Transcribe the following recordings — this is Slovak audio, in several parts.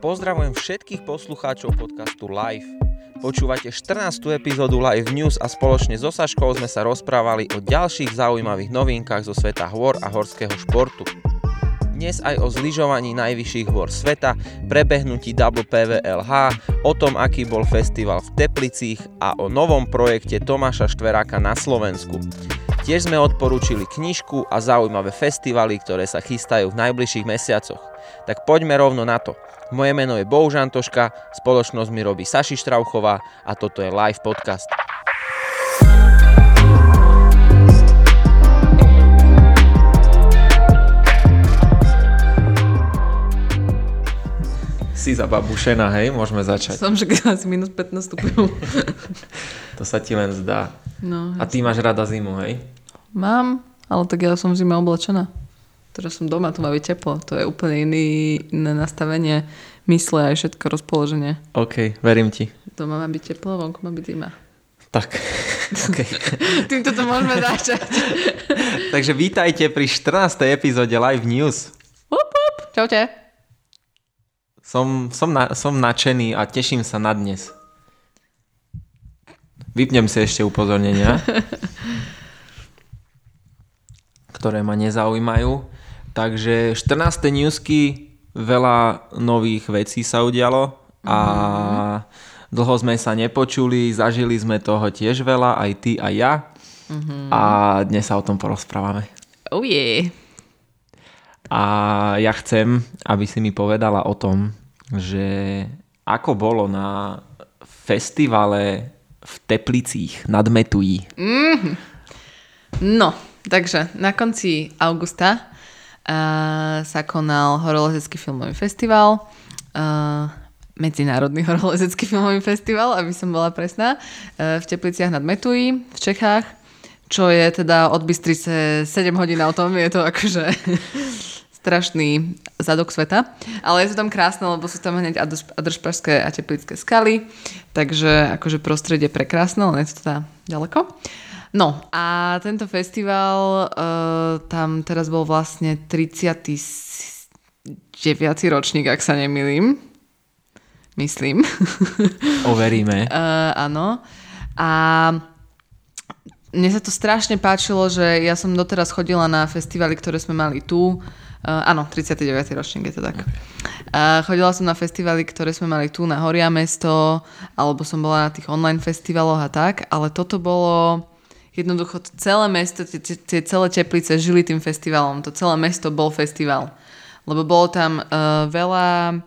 Pozdravujem všetkých poslucháčov podcastu Live. Počúvate 14. epizódu Live News a spoločne so Saškou sme sa rozprávali o ďalších zaujímavých novinkách zo sveta hôr a horského športu. Dnes aj o zlyžovaní najvyšších hôr sveta, prebehnutí WPVLH, o tom, aký bol festival v Teplicích a o novom projekte Tomáša Štveráka na Slovensku. Tiež sme odporúčili knižku a zaujímavé festivaly, ktoré sa chystajú v najbližších mesiacoch. Tak poďme rovno na to. Moje meno je Bohužan Toška, spoločnosť mi robí Saši Štrauchová a toto je live podcast. Si zababušená, hej? Môžeme začať. Som, že asi minus 15 stupňov. to sa ti len zdá. No, A ty máš rada zimu, hej? Mám, ale tak ja som zima oblečená. Teraz som doma, tu má byť teplo. To je úplne iný, iné nastavenie mysle aj všetko rozpoloženie. OK, verím ti. Doma má byť teplo, vonku má byť zima. Tak, OK. Týmto to môžeme začať. Takže vítajte pri 14. epizóde Live News. Up, up. Čaute. Som, som, na, som nadšený a teším sa na dnes. Vypnem si ešte upozornenia, ktoré ma nezaujímajú. Takže 14. newsky, veľa nových vecí sa udialo a dlho sme sa nepočuli, zažili sme toho tiež veľa, aj ty a ja. A dnes sa o tom porozprávame. Oh yeah. A ja chcem, aby si mi povedala o tom, že ako bolo na festivale v Teplicích nad Metují. No, takže na konci augusta sa konal horolezecký filmový festival. Uh, Medzinárodný horolezecký filmový festival, aby som bola presná, uh, v Tepliciach nad Metují v Čechách, čo je teda od Bystrice 7 hodín autom, je to akože strašný zadok sveta. Ale je to tam krásne, lebo sú tam hneď Adršpašské a Teplické skaly, takže akože prostredie prekrásne, len je to teda ďaleko. No a tento festival, uh, tam teraz bol vlastne 39. ročník, ak sa nemýlim. Myslím. Overíme. Uh, áno. A mne sa to strašne páčilo, že ja som doteraz chodila na festivaly, ktoré sme mali tu. Uh, áno, 39. ročník je to tak. Uh, chodila som na festivaly, ktoré sme mali tu na Horia mesto, alebo som bola na tých online festivaloch a tak, ale toto bolo jednoducho celé mesto, tie celé Teplice žili tým festivalom. To celé mesto bol festival. Lebo bolo tam uh, veľa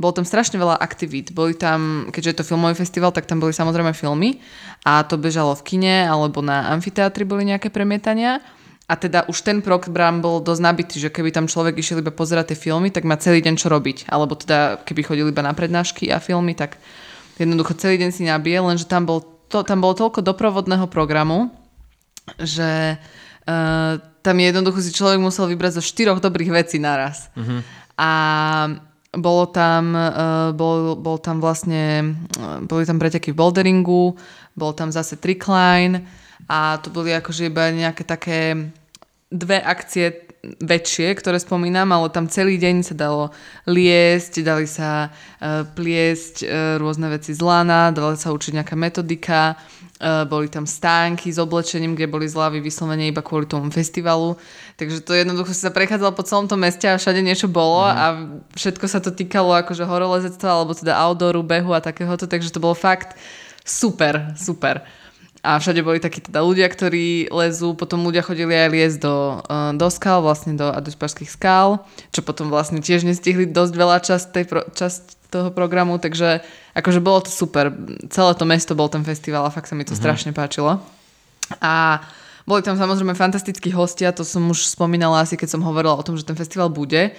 bolo tam strašne veľa aktivít. Boli tam, keďže je to filmový festival, tak tam boli samozrejme filmy a to bežalo v kine alebo na amfiteátri boli nejaké premietania. A teda už ten program bol dosť nabitý, že keby tam človek išiel iba pozerať tie filmy, tak má celý deň čo robiť. Alebo teda keby chodil iba na prednášky a filmy, tak jednoducho celý deň si nabije, lenže tam, bol to, tam bolo toľko doprovodného programu, že uh, tam jednoducho si človek musel vybrať zo štyroch dobrých vecí naraz. A bolo tam, uh, bol, bol tam vlastne, uh, boli tam preteky v boulderingu, bol tam zase trikline a to boli akože iba nejaké také dve akcie väčšie, ktoré spomínam, ale tam celý deň sa dalo liesť, dali sa uh, pliesť uh, rôzne veci z lana, dala sa učiť nejaká metodika, uh, boli tam stánky s oblečením, kde boli zľavy vyslovene iba kvôli tomu festivalu. Takže to jednoducho si sa prechádzalo po celom tom meste a všade niečo bolo a všetko sa to týkalo akože horolezectva alebo teda outdooru, behu a takéhoto, takže to bolo fakt super, super. A všade boli takí teda ľudia, ktorí lezú, potom ľudia chodili aj liesť do, uh, do skal, vlastne do Aduspašských skál, čo potom vlastne tiež nestihli dosť veľa časť, tej pro, časť toho programu, takže akože bolo to super. Celé to mesto bol ten festival a fakt sa mi to strašne páčilo. A boli tam samozrejme fantastickí hostia, to som už spomínala asi, keď som hovorila o tom, že ten festival bude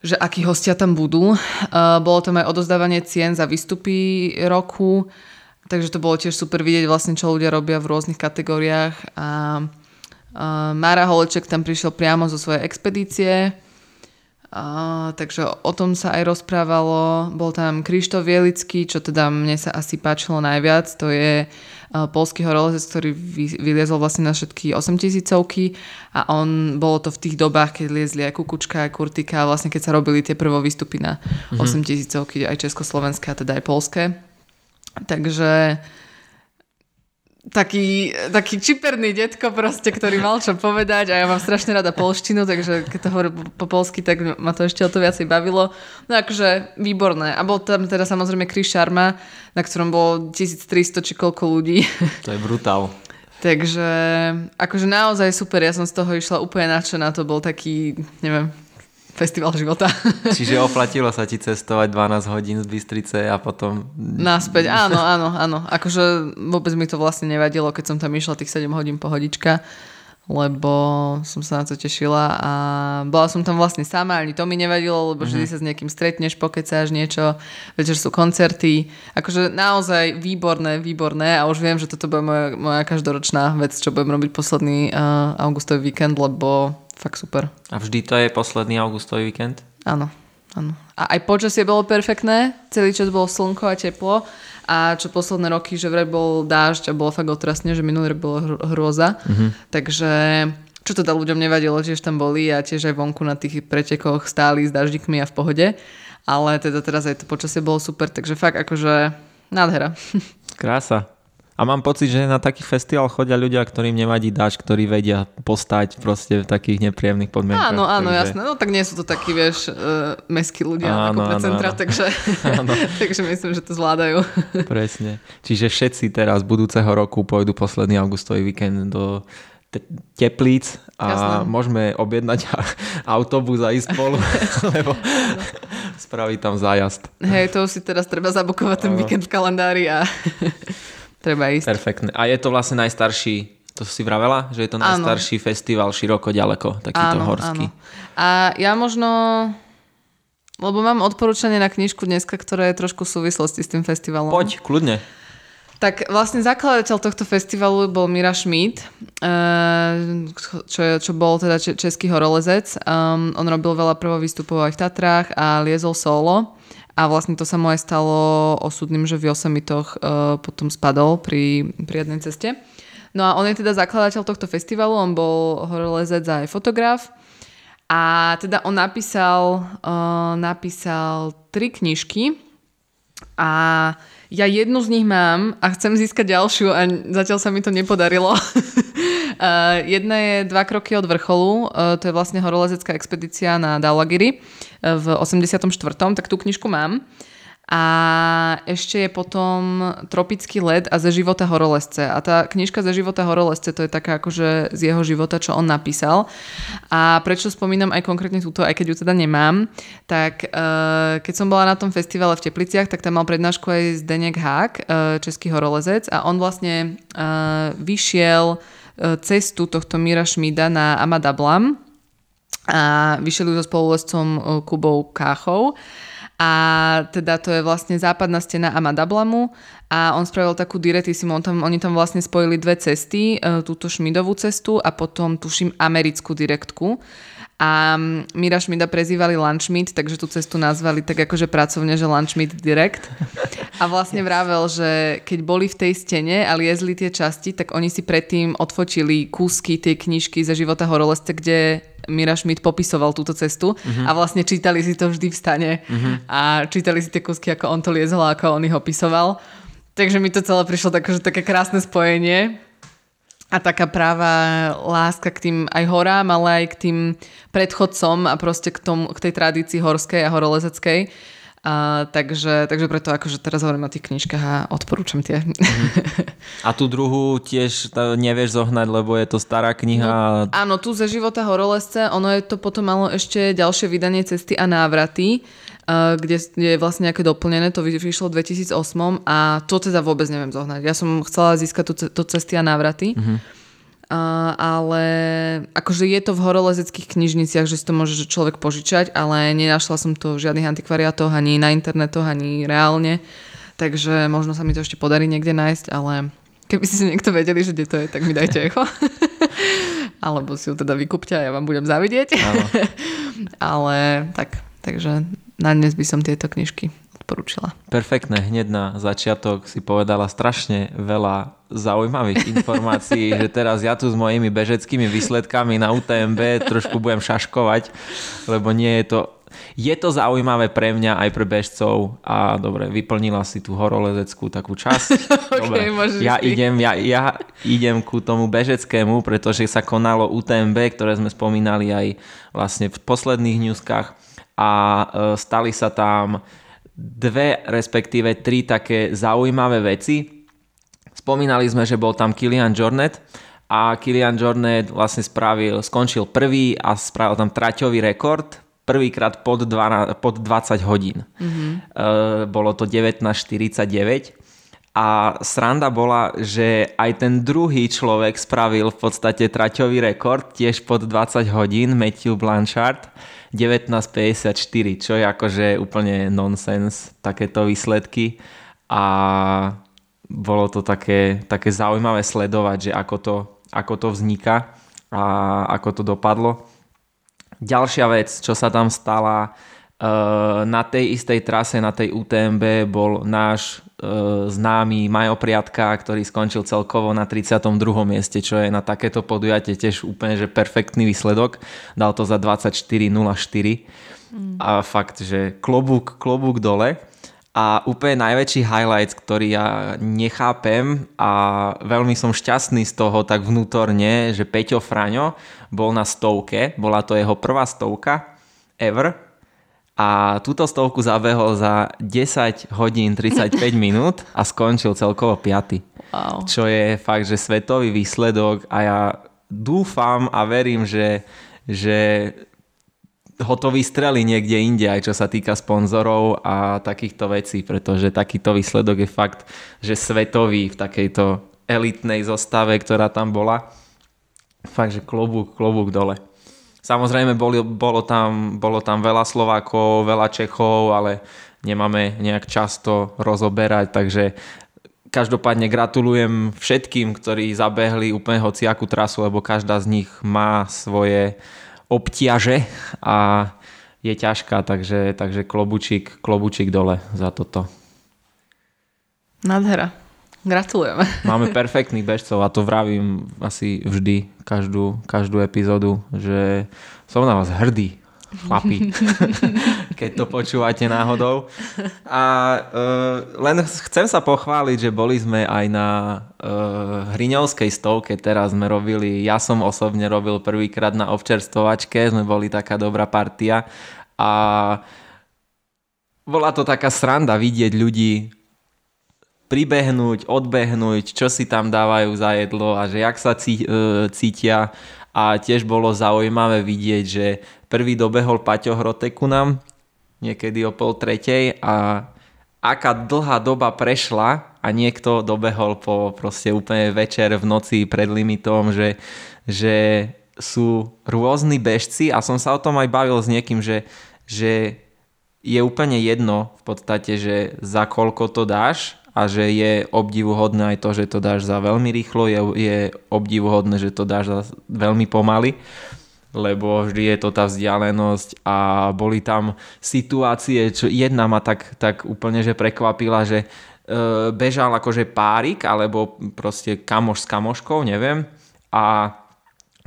že akí hostia tam budú. Uh, bolo tam aj odozdávanie cien za výstupy roku, takže to bolo tiež super vidieť vlastne, čo ľudia robia v rôznych kategóriách. A uh, Mara Holeček tam prišiel priamo zo svojej expedície Uh, takže o tom sa aj rozprávalo. Bol tam Krištof Vielický, čo teda mne sa asi páčilo najviac. To je uh, polský horolezec, ktorý vy, vyliezol vlastne na všetky 8000 a on, bolo to v tých dobách, keď liezli aj Kukučka, aj Kurtika, vlastne keď sa robili tie prvo výstupy na mm-hmm. 8000 aj československé a teda aj polské. Takže taký, taký čiperný detko proste, ktorý mal čo povedať a ja mám strašne rada polštinu, takže keď to hovorí po polsky, tak ma to ešte o to viacej bavilo. No akože výborné. A bol tam teda samozrejme Chris Sharma, na ktorom bolo 1300 či koľko ľudí. To je brutál. Takže akože naozaj super, ja som z toho išla úplne nadšená, to bol taký, neviem, festival života. Čiže oplatilo sa ti cestovať 12 hodín z Bystrice a potom... Naspäť, áno, áno, áno. Akože vôbec mi to vlastne nevadilo, keď som tam išla tých 7 hodín po hodička, lebo som sa na to tešila a bola som tam vlastne sama, ani to mi nevadilo, lebo mm-hmm. vždy sa s niekým stretneš, pokecáš niečo, večer sú koncerty. Akože naozaj výborné, výborné a už viem, že toto bude moja, moja každoročná vec, čo budem robiť posledný uh, augustový víkend, lebo fakt super. A vždy to je posledný augustový víkend? Áno, áno. A aj počasie bolo perfektné, celý čas bolo slnko a teplo a čo posledné roky, že vraj bol dážď a bolo fakt otrasne, že minulý rok bolo hr- hrôza. Mm-hmm. Takže čo teda ľuďom nevadilo, tiež tam boli a tiež aj vonku na tých pretekoch stáli s daždikmi a v pohode. Ale teda teraz aj to počasie bolo super, takže fakt akože nádhera. Krása. A mám pocit, že na taký festival chodia ľudia, ktorým nevadí dáž, ktorí vedia postať proste v takých nepríjemných podmienkach. Áno, áno, takže... jasné. No tak nie sú to takí, vieš, uh, meskí ľudia áno, pre centra, áno. takže, áno. takže myslím, že to zvládajú. Presne. Čiže všetci teraz budúceho roku pôjdu posledný augustový víkend do te- teplíc a Jasné. môžeme objednať autobus a ísť spolu, lebo spraví tam zájazd. Hej, to si teraz treba zabukovať ten víkend v kalendári a Treba ísť. Perfektne. A je to vlastne najstarší to si vravela, že je to najstarší áno. festival široko ďaleko, takýto áno, horský. Áno. A ja možno, lebo mám odporúčanie na knižku dneska, ktorá je trošku v súvislosti s tým festivalom. Poď, kľudne. Tak vlastne zakladateľ tohto festivalu bol Mira Schmidt, eh, čo, čo bol teda český horolezec. Um, on robil veľa prvovýstupov aj v Tatrách a liezol solo. A vlastne to sa mu aj stalo osudným, že v Yosemitoch uh, potom spadol pri, pri jednej ceste. No a on je teda zakladateľ tohto festivalu, on bol horolezec a aj fotograf. A teda on napísal, uh, napísal tri knižky a ja jednu z nich mám a chcem získať ďalšiu a zatiaľ sa mi to nepodarilo. Uh, jedna je dva kroky od vrcholu, uh, to je vlastne horolezecká expedícia na Dalagiri uh, v 84. tak tú knižku mám. A ešte je potom Tropický led a ze života horolezce. A tá knižka ze života horolezce, to je taká akože z jeho života, čo on napísal. A prečo spomínam aj konkrétne túto, aj keď ju teda nemám, tak uh, keď som bola na tom festivale v Tepliciach, tak tam mal prednášku aj Zdenek Hák, uh, český horolezec a on vlastne uh, vyšiel cestu tohto Mira Šmída na Amadablam a vyšiel ju so spolulescom Kubou Káchou. A teda to je vlastne západná stena Amadablamu a on spravil takú diretisimo, on tam, oni tam vlastne spojili dve cesty, e, túto Šmidovú cestu a potom tuším americkú direktku. A Mira Šmida prezývali Lunchmeet, takže tú cestu nazvali tak akože pracovne, že Lunchmeet Direct. A vlastne vravel, že keď boli v tej stene a liezli tie časti, tak oni si predtým odfočili kúsky tej knižky ze života horolezce, kde Mira Schmidt popisoval túto cestu uh-huh. a vlastne čítali si to vždy v stane uh-huh. a čítali si tie kúsky, ako on to liezol a ako on ich opisoval. Takže mi to celé prišlo tak, že také krásne spojenie a taká práva láska k tým aj horám, ale aj k tým predchodcom a proste k, tom, k tej tradícii horskej a horolezeckej. A, takže, takže preto akože teraz hovorím o tých knižkách a odporúčam tie. Mm. A tú druhú tiež nevieš zohnať, lebo je to stará kniha. No, áno, tu ze života horolezce, ono je to potom malo ešte ďalšie vydanie Cesty a návraty, kde je vlastne nejaké doplnené, to vyšlo v 2008 a to teda vôbec neviem zohnať. Ja som chcela získať to, to cesty a návraty, uh-huh. Uh, ale akože je to v horolezeckých knižniciach, že si to môže človek požičať, ale nenašla som to v žiadnych antikvariátoch, ani na internetoch, ani reálne, takže možno sa mi to ešte podarí niekde nájsť, ale keby si niekto vedeli, že kde to je, tak mi dajte echo. Alebo si ju teda vykúpte a ja vám budem zavidieť. Ale tak, takže na dnes by som tieto knižky odporúčila. Perfektné, hneď na začiatok si povedala strašne veľa zaujímavých informácií, že teraz ja tu s mojimi bežeckými výsledkami na UTMB trošku budem šaškovať, lebo nie je to je to zaujímavé pre mňa aj pre bežcov a dobre, vyplnila si tú horolezeckú takú časť. Dobre, okay, ja, idem, ja, ja idem ku tomu bežeckému, pretože sa konalo UTMB, ktoré sme spomínali aj vlastne v posledných newskách a e, stali sa tam dve, respektíve tri také zaujímavé veci. Spomínali sme, že bol tam Kilian Jornet a Kilian Jornet vlastne spravil, skončil prvý a spravil tam traťový rekord prvýkrát pod, 12, pod 20 hodín. Mm-hmm. Uh, bolo to 19.49 a sranda bola, že aj ten druhý človek spravil v podstate traťový rekord, tiež pod 20 hodín, Matthew Blanchard, 19.54, čo je akože úplne nonsens, takéto výsledky. A bolo to také, také zaujímavé sledovať, že ako to, ako to vzniká a ako to dopadlo. Ďalšia vec, čo sa tam stala, eh, na tej istej trase, na tej UTMB bol náš známy Majo Priatka, ktorý skončil celkovo na 32. mieste, čo je na takéto podujatie tiež úplne že perfektný výsledok. Dal to za 24.04 mm. a fakt, že klobúk, klobúk dole. A úplne najväčší highlight, ktorý ja nechápem a veľmi som šťastný z toho tak vnútorne, že Peťo Fraňo bol na stovke, bola to jeho prvá stovka ever a túto stovku zabehol za 10 hodín 35 minút a skončil celkovo 5. Wow. Čo je fakt, že svetový výsledok a ja dúfam a verím, že, že ho to vystreli niekde inde, aj čo sa týka sponzorov a takýchto vecí, pretože takýto výsledok je fakt, že svetový v takejto elitnej zostave, ktorá tam bola. Fakt, že klobúk, klobúk dole. Samozrejme, bolo, bolo, tam, bolo tam veľa Slovákov, veľa Čechov, ale nemáme nejak často rozoberať, takže každopádne gratulujem všetkým, ktorí zabehli úplne hociakú trasu, lebo každá z nich má svoje obťaže a je ťažká, takže, takže klobučík, klobučík dole za toto. Nádhera. Gratulujeme. Máme perfektných bežcov a to vravím asi vždy, každú, každú epizódu, že som na vás hrdý chlapi, keď to počúvate náhodou. A uh, len chcem sa pochváliť, že boli sme aj na uh, Hriňovskej stovke, teraz sme robili, ja som osobne robil prvýkrát na občerstovačke, sme boli taká dobrá partia a bola to taká sranda vidieť ľudí pribehnúť, odbehnúť, čo si tam dávajú za jedlo a že jak sa uh, cítia. A tiež bolo zaujímavé vidieť, že Prvý dobehol Paťo Hroteku nám niekedy o pol tretej a aká dlhá doba prešla a niekto dobehol po proste úplne večer v noci pred limitom, že, že sú rôzni bežci a som sa o tom aj bavil s niekým, že, že je úplne jedno v podstate, že za koľko to dáš a že je obdivuhodné aj to, že to dáš za veľmi rýchlo, je, je obdivuhodné, že to dáš za veľmi pomaly lebo vždy je to tá vzdialenosť a boli tam situácie, čo jedna ma tak, tak úplne že prekvapila, že e, bežal akože párik alebo proste kamoš s kamoškou, neviem a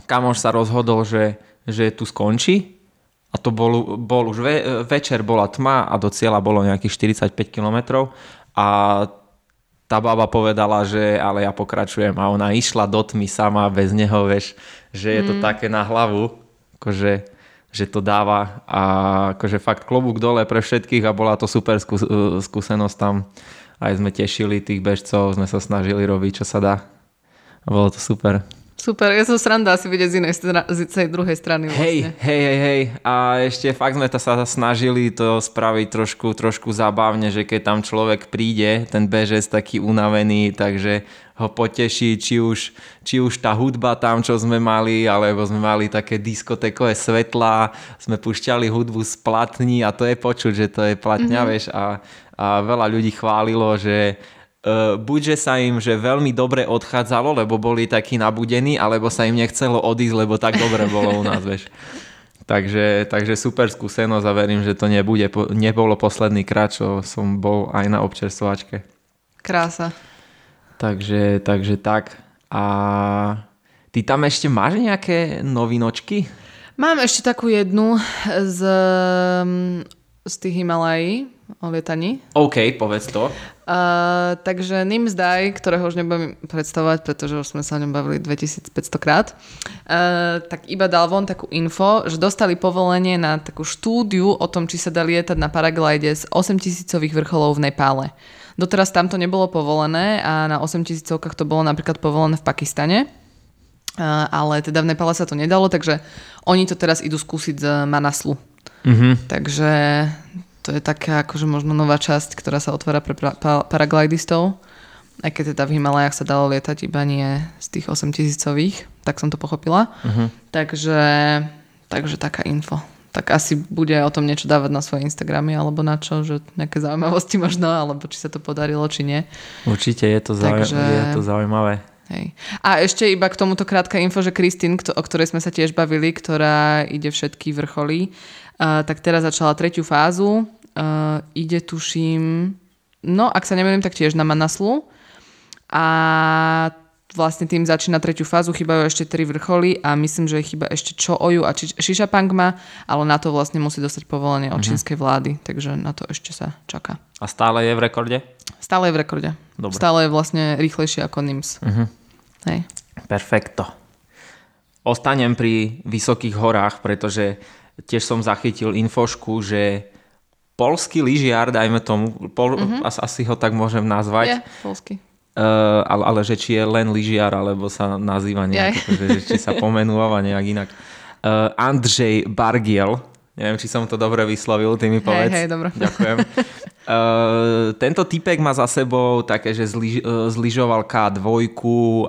kamoš sa rozhodol, že, že tu skončí. A to bol, bol už ve, večer bola tma a do cieľa bolo nejakých 45 km a tá baba povedala, že ale ja pokračujem a ona išla do tmy sama bez neho, vieš, že je to mm. také na hlavu, akože, že to dáva a akože fakt klobúk dole pre všetkých a bola to super skús- skúsenosť tam. Aj sme tešili tých bežcov, sme sa snažili robiť, čo sa dá. Bolo to super. Super, je to sranda asi vidieť z inej stra- z tej druhej strany. Vlastne. Hej, hej, hej, hej. A ešte fakt sme to sa snažili to spraviť trošku, trošku zábavne, že keď tam človek príde, ten bežec taký unavený, takže ho poteší, či už, či už tá hudba tam, čo sme mali, alebo sme mali také diskotekové svetlá, sme pušťali hudbu z platní a to je počuť, že to je platňa, mm-hmm. vieš, a, a veľa ľudí chválilo, že buďže sa im že veľmi dobre odchádzalo, lebo boli takí nabudení, alebo sa im nechcelo odísť, lebo tak dobre bolo u nás, vieš. Takže, takže super skúsenosť a verím, že to nebude, nebolo posledný krát, čo som bol aj na občerstvovačke. Krása. Takže, takže tak. A ty tam ešte máš nejaké novinočky? Mám ešte takú jednu z, z tých Himalají o lietaní. OK, povedz to. Uh, takže Nimsdaj, ktorého už nebudem predstavovať, pretože už sme sa o ňom bavili 2500 krát, uh, tak iba dal von takú info, že dostali povolenie na takú štúdiu o tom, či sa dá lietať na paraglide z 8000 vrcholov v Nepále. Doteraz tam to nebolo povolené a na 8000 to bolo napríklad povolené v Pakistane. Ale teda v Nepále sa to nedalo, takže oni to teraz idú skúsiť z Manaslu. Mm-hmm. Takže to je taká akože možno nová časť, ktorá sa otvára pre paraglidistov. Aj keď teda v Himalajach sa dalo lietať iba nie z tých 8000 tak som to pochopila. Uh-huh. Takže, takže taká info. Tak asi bude o tom niečo dávať na svoje Instagramy alebo na čo, že nejaké zaujímavosti možno, alebo či sa to podarilo, či nie. Určite je to, zauj- Takže... je to zaujímavé. Hej. A ešte iba k tomuto krátka info, že Kristín, o ktorej sme sa tiež bavili, ktorá ide všetky vrcholy, tak teraz začala tretiu fázu. Ide tuším, no ak sa nemýlim, tak tiež na Manaslu. A vlastne tým začína tretiu fázu, chýbajú ešte tri vrcholy a myslím, že chyba ešte čo oju a či, Šišapangma, ale na to vlastne musí dostať povolenie od uh-huh. čínskej vlády, takže na to ešte sa čaká. A stále je v rekorde? Stále je v rekorde. Dobre. Stále je vlastne rýchlejšie ako NIMS. Uh-huh. Hej. Perfekto. Ostanem pri vysokých horách, pretože tiež som zachytil infošku, že polský lyžiar, dajme tomu, pol, mm-hmm. as, asi ho tak môžem nazvať. Je, polský. Uh, ale, ale že či je len lyžiar, alebo sa nazýva nejak, že, že či sa pomenúva nejak inak. Uh, Andrzej Bargiel, neviem, či som to dobre vyslovil, ty mi povedz. Hej, hej, dobro. Ďakujem. Uh, tento typek má za sebou také, že zlyž, uh, zlyžoval K2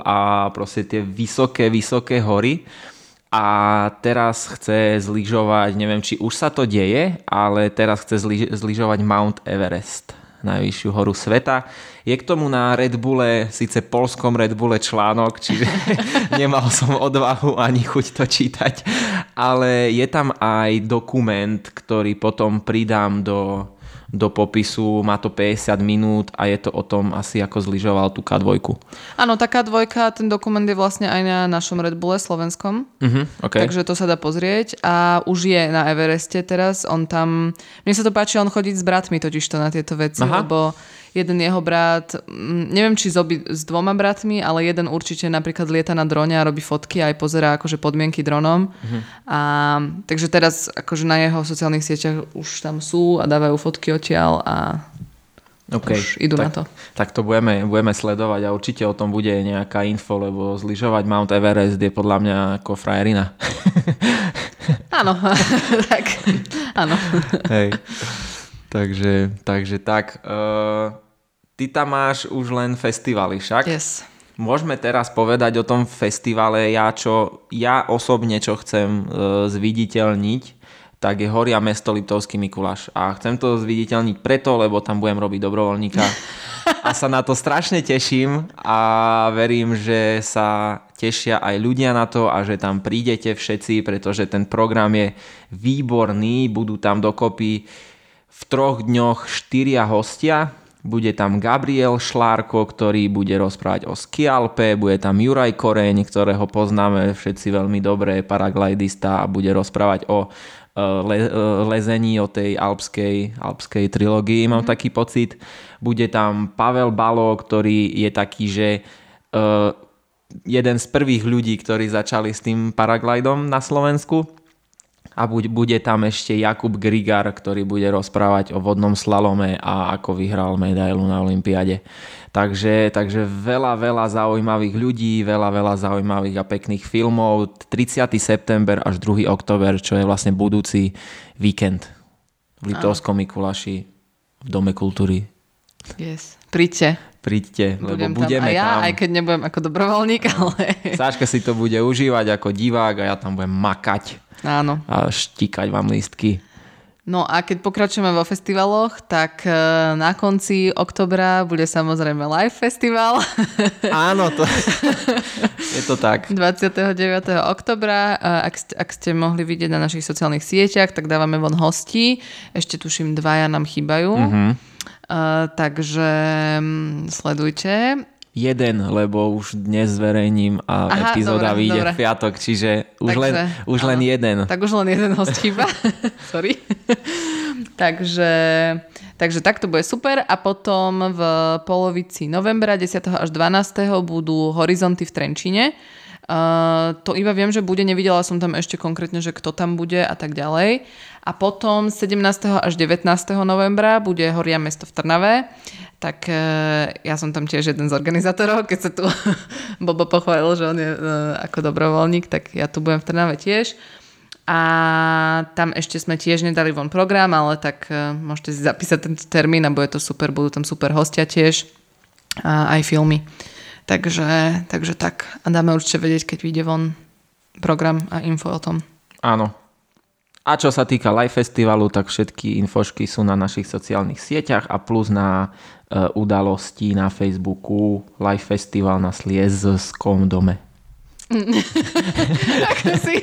a proste tie vysoké, vysoké hory a teraz chce zlyžovať, neviem či už sa to deje, ale teraz chce zlyžovať Mount Everest, najvyššiu horu sveta. Je k tomu na Red Bulle, síce polskom Red Bulle článok, čiže nemal som odvahu ani chuť to čítať, ale je tam aj dokument, ktorý potom pridám do do popisu, má to 50 minút a je to o tom asi ako zlyžoval tú K2. Áno, tá K2, ten dokument je vlastne aj na našom Red Bulle slovenskom, uh-huh, okay. takže to sa dá pozrieť a už je na Evereste teraz, on tam, mne sa to páči, on chodí s bratmi totiž to na tieto veci, Aha. lebo jeden jeho brat, mm, neviem či s, obi, s dvoma bratmi, ale jeden určite napríklad lieta na drone a robí fotky a aj pozerá akože podmienky dronom. Uh-huh. A, takže teraz akože na jeho sociálnych sieťach už tam sú a dávajú fotky odtiaľ a Okay, už idú tak, na to. Tak to budeme, budeme sledovať a určite o tom bude nejaká info, lebo zlyžovať Mount Everest je podľa mňa ako frajerina. Áno, tak, áno. Hej. Takže, takže tak. Uh, Ty tam máš už len festivaly však? Yes. Môžeme teraz povedať o tom festivale, ja, čo, ja osobne čo chcem e, zviditeľniť, tak je Horia mesto Liptovský Mikuláš. A chcem to zviditeľniť preto, lebo tam budem robiť dobrovoľníka. A sa na to strašne teším a verím, že sa tešia aj ľudia na to a že tam prídete všetci, pretože ten program je výborný. Budú tam dokopy v troch dňoch štyria hostia, bude tam Gabriel Šlárko, ktorý bude rozprávať o skialpe, bude tam Juraj Koreň, ktorého poznáme všetci veľmi dobre, paraglidista a bude rozprávať o e, le, e, lezení, o tej alpskej, alpskej trilógii, mám mm. taký pocit. Bude tam Pavel Balo, ktorý je taký, že uh, jeden z prvých ľudí, ktorí začali s tým paraglidom na Slovensku a bude tam ešte Jakub Grigar, ktorý bude rozprávať o vodnom slalome a ako vyhral medailu na Olympiade. Takže, takže veľa, veľa zaujímavých ľudí, veľa, veľa zaujímavých a pekných filmov. 30. september až 2. oktober, čo je vlastne budúci víkend v Litovskom Mikulaši v Dome kultúry. Yes. Príďte. Príďte, Budem lebo budeme tam. A ja, tam. aj keď nebudem ako dobrovoľník, ale... Sáška si to bude užívať ako divák a ja tam budem makať. Áno. A štíkať vám lístky. No a keď pokračujeme vo festivaloch, tak e, na konci oktobra bude samozrejme live festival. Áno, to, je to tak. 29. oktobra, ak, ste, ak ste mohli vidieť na našich sociálnych sieťach, tak dávame von hostí. Ešte tuším, dvaja nám chýbajú. Uh-huh. Uh, takže mm, sledujte jeden, lebo už dnes zverejním a Aha, epizóda vyjde v piatok, čiže už, Takže, len, už len jeden. Tak už len jeden host chýba. Sorry. takže, takže tak to bude super a potom v polovici novembra 10. až 12. budú Horizonty v Trenčine. Uh, to iba viem, že bude, nevidela som tam ešte konkrétne, že kto tam bude a tak ďalej. A potom 17. až 19. novembra bude Horia mesto v Trnave tak e, ja som tam tiež jeden z organizátorov, keď sa tu Bobo pochválil, že on je e, ako dobrovoľník, tak ja tu budem v Trnave tiež. A tam ešte sme tiež nedali von program, ale tak môžete si zapísať ten termín a bude to super, budú tam super hostia tiež a aj filmy. Takže, takže tak. A dáme určite vedieť, keď vyjde von program a info o tom. Áno, a čo sa týka live festivalu, tak všetky infošky sú na našich sociálnych sieťach a plus na e, udalosti na Facebooku live festival na Sliezskom dome. ako si,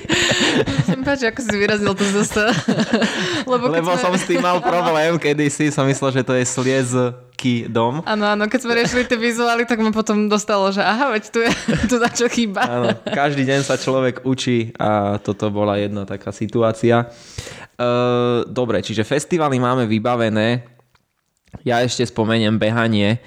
mi páči, ako si vyrazil to zase. Lebo, Lebo sme... som s tým mal problém, kedy si som myslel, že to je Sliezky dom. Áno, áno, keď sme riešili tie vizuály, tak ma potom dostalo, že aha, veď tu je tu na čo chýba. Áno, každý deň sa človek učí a toto bola jedna taká situácia. Uh, dobre, čiže festivaly máme vybavené. Ja ešte spomeniem behanie.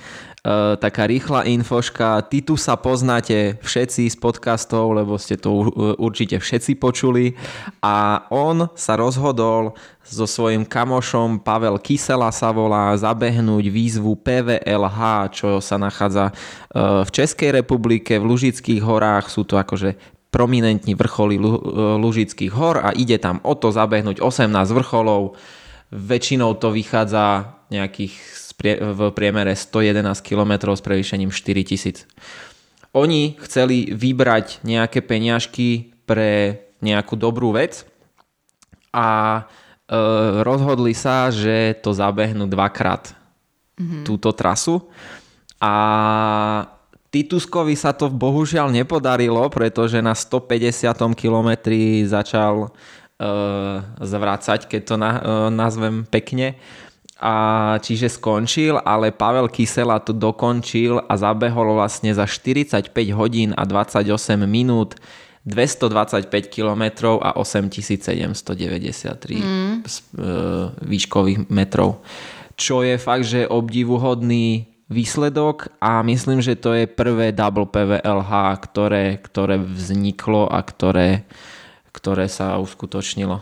Uh, taká rýchla infoška. Titusa poznáte všetci z podcastov, lebo ste to určite všetci počuli. A on sa rozhodol so svojím kamošom Pavel Kysela sa volá zabehnúť výzvu PVLH, čo sa nachádza uh, v Českej republike, v Lužických horách. Sú to akože prominentní vrcholy Lužických hor a ide tam o to zabehnúť 18 vrcholov. Väčšinou to vychádza nejakých v priemere 111 km s prevýšením 4000. Oni chceli vybrať nejaké peňažky pre nejakú dobrú vec a e, rozhodli sa, že to zabehnú dvakrát mm-hmm. túto trasu a Tituskovi sa to bohužiaľ nepodarilo, pretože na 150 kilometri začal e, zvracať, keď to na, e, nazvem pekne a čiže skončil, ale Pavel Kysela to dokončil a zabehol vlastne za 45 hodín a 28 minút 225 km a 8793 mm. výškových metrov. Čo je fakt, že obdivuhodný výsledok a myslím, že to je prvé double PVLH, ktoré, ktoré vzniklo a ktoré, ktoré sa uskutočnilo.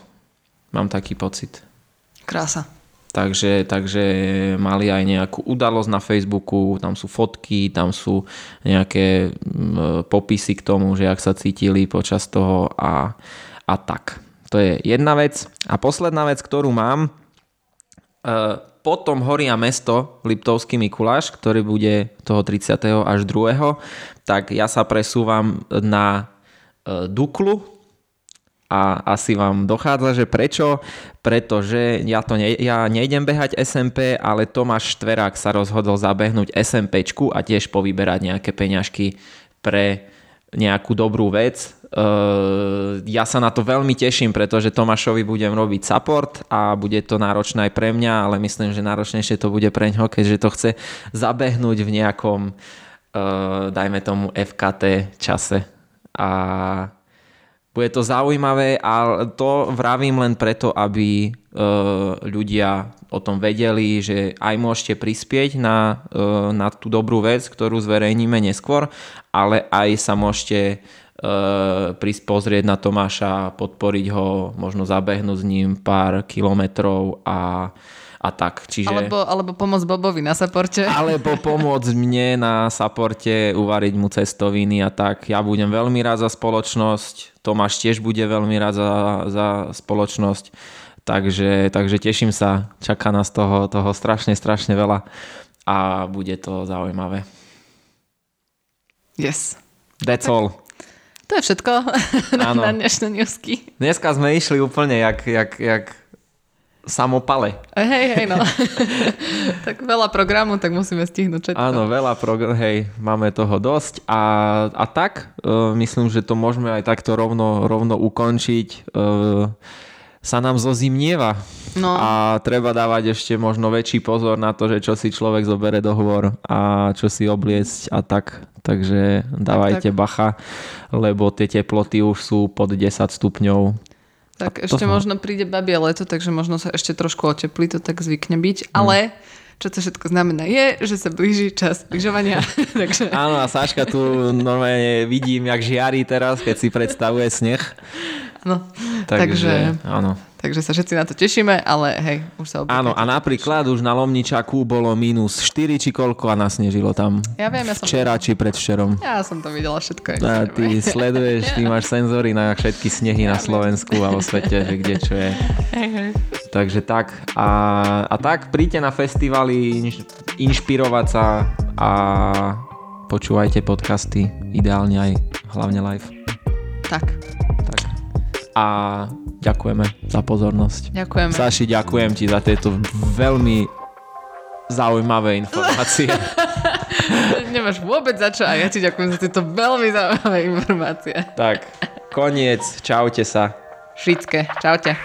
Mám taký pocit. Krása. Takže, takže mali aj nejakú udalosť na Facebooku, tam sú fotky, tam sú nejaké popisy k tomu, že ak sa cítili počas toho a, a tak. To je jedna vec. A posledná vec, ktorú mám, e, potom horia mesto Liptovský Mikuláš, ktorý bude toho 30. až 2. Tak ja sa presúvam na e, Duklu, a asi vám dochádza, že prečo? Pretože ja, to ne, ja nejdem behať SMP, ale Tomáš Štverák sa rozhodol zabehnúť SMPčku a tiež povyberať nejaké peňažky pre nejakú dobrú vec. Ja sa na to veľmi teším, pretože Tomášovi budem robiť support a bude to náročné aj pre mňa, ale myslím, že náročnejšie to bude pre ňo, keďže to chce zabehnúť v nejakom, dajme tomu, FKT čase. A bude to zaujímavé a to vravím len preto, aby e, ľudia o tom vedeli, že aj môžete prispieť na, e, na tú dobrú vec, ktorú zverejníme neskôr, ale aj sa môžete e, prísť pozrieť na Tomáša, podporiť ho, možno zabehnúť s ním pár kilometrov a a tak. Čiže... Alebo, alebo pomôcť Bobovi na saporte. Alebo pomôcť mne na saporte, uvariť mu cestoviny a tak. Ja budem veľmi rád za spoločnosť, Tomáš tiež bude veľmi rád za, za spoločnosť. Takže, takže teším sa, čaká nás toho, toho strašne, strašne veľa a bude to zaujímavé. Yes. That's all. To je všetko na, na dnešné newsky. Dneska sme išli úplne jak, jak, jak samopale. Hej, hej, no. tak veľa programu, tak musíme stihnúť všetko. Áno, veľa programu, hej, máme toho dosť a, a tak, uh, myslím, že to môžeme aj takto rovno, rovno ukončiť. Uh, sa nám zozimnieva No. a treba dávať ešte možno väčší pozor na to, že čo si človek zobere do hôr a čo si obliecť a tak. Takže dávajte tak. bacha, lebo tie teploty už sú pod 10 stupňov. Tak to ešte som- možno príde babie leto, takže možno sa ešte trošku oteplí, to tak zvykne byť. Ale čo to všetko znamená je, že sa blíži čas lyžovania. takže Áno a Saška tu normálne vidím, jak žiari teraz, keď si predstavuje sneh. áno. Takže, Takže, áno. Takže sa všetci na to tešíme, ale hej, už sa obliekajte. Áno, a napríklad už na Lomničaku bolo minus 4 či koľko a nasnežilo tam. Ja viem, ja som, Včera či predvčerom. ja som to videla všetko. A ty sleduješ, ty máš senzory na všetky snehy na Slovensku a vo svete, že kde čo je. Hej, hej. Takže tak. A, a tak príďte na festivaly, inš, inšpirovať sa a počúvajte podcasty, ideálne aj hlavne live. Tak. A ďakujeme za pozornosť. ďakujeme. Saši, ďakujem ti za tieto veľmi zaujímavé informácie. Nemáš vôbec za čo a ja ti ďakujem za tieto veľmi zaujímavé informácie. tak, koniec. Čaute sa. Šítske. Čaute.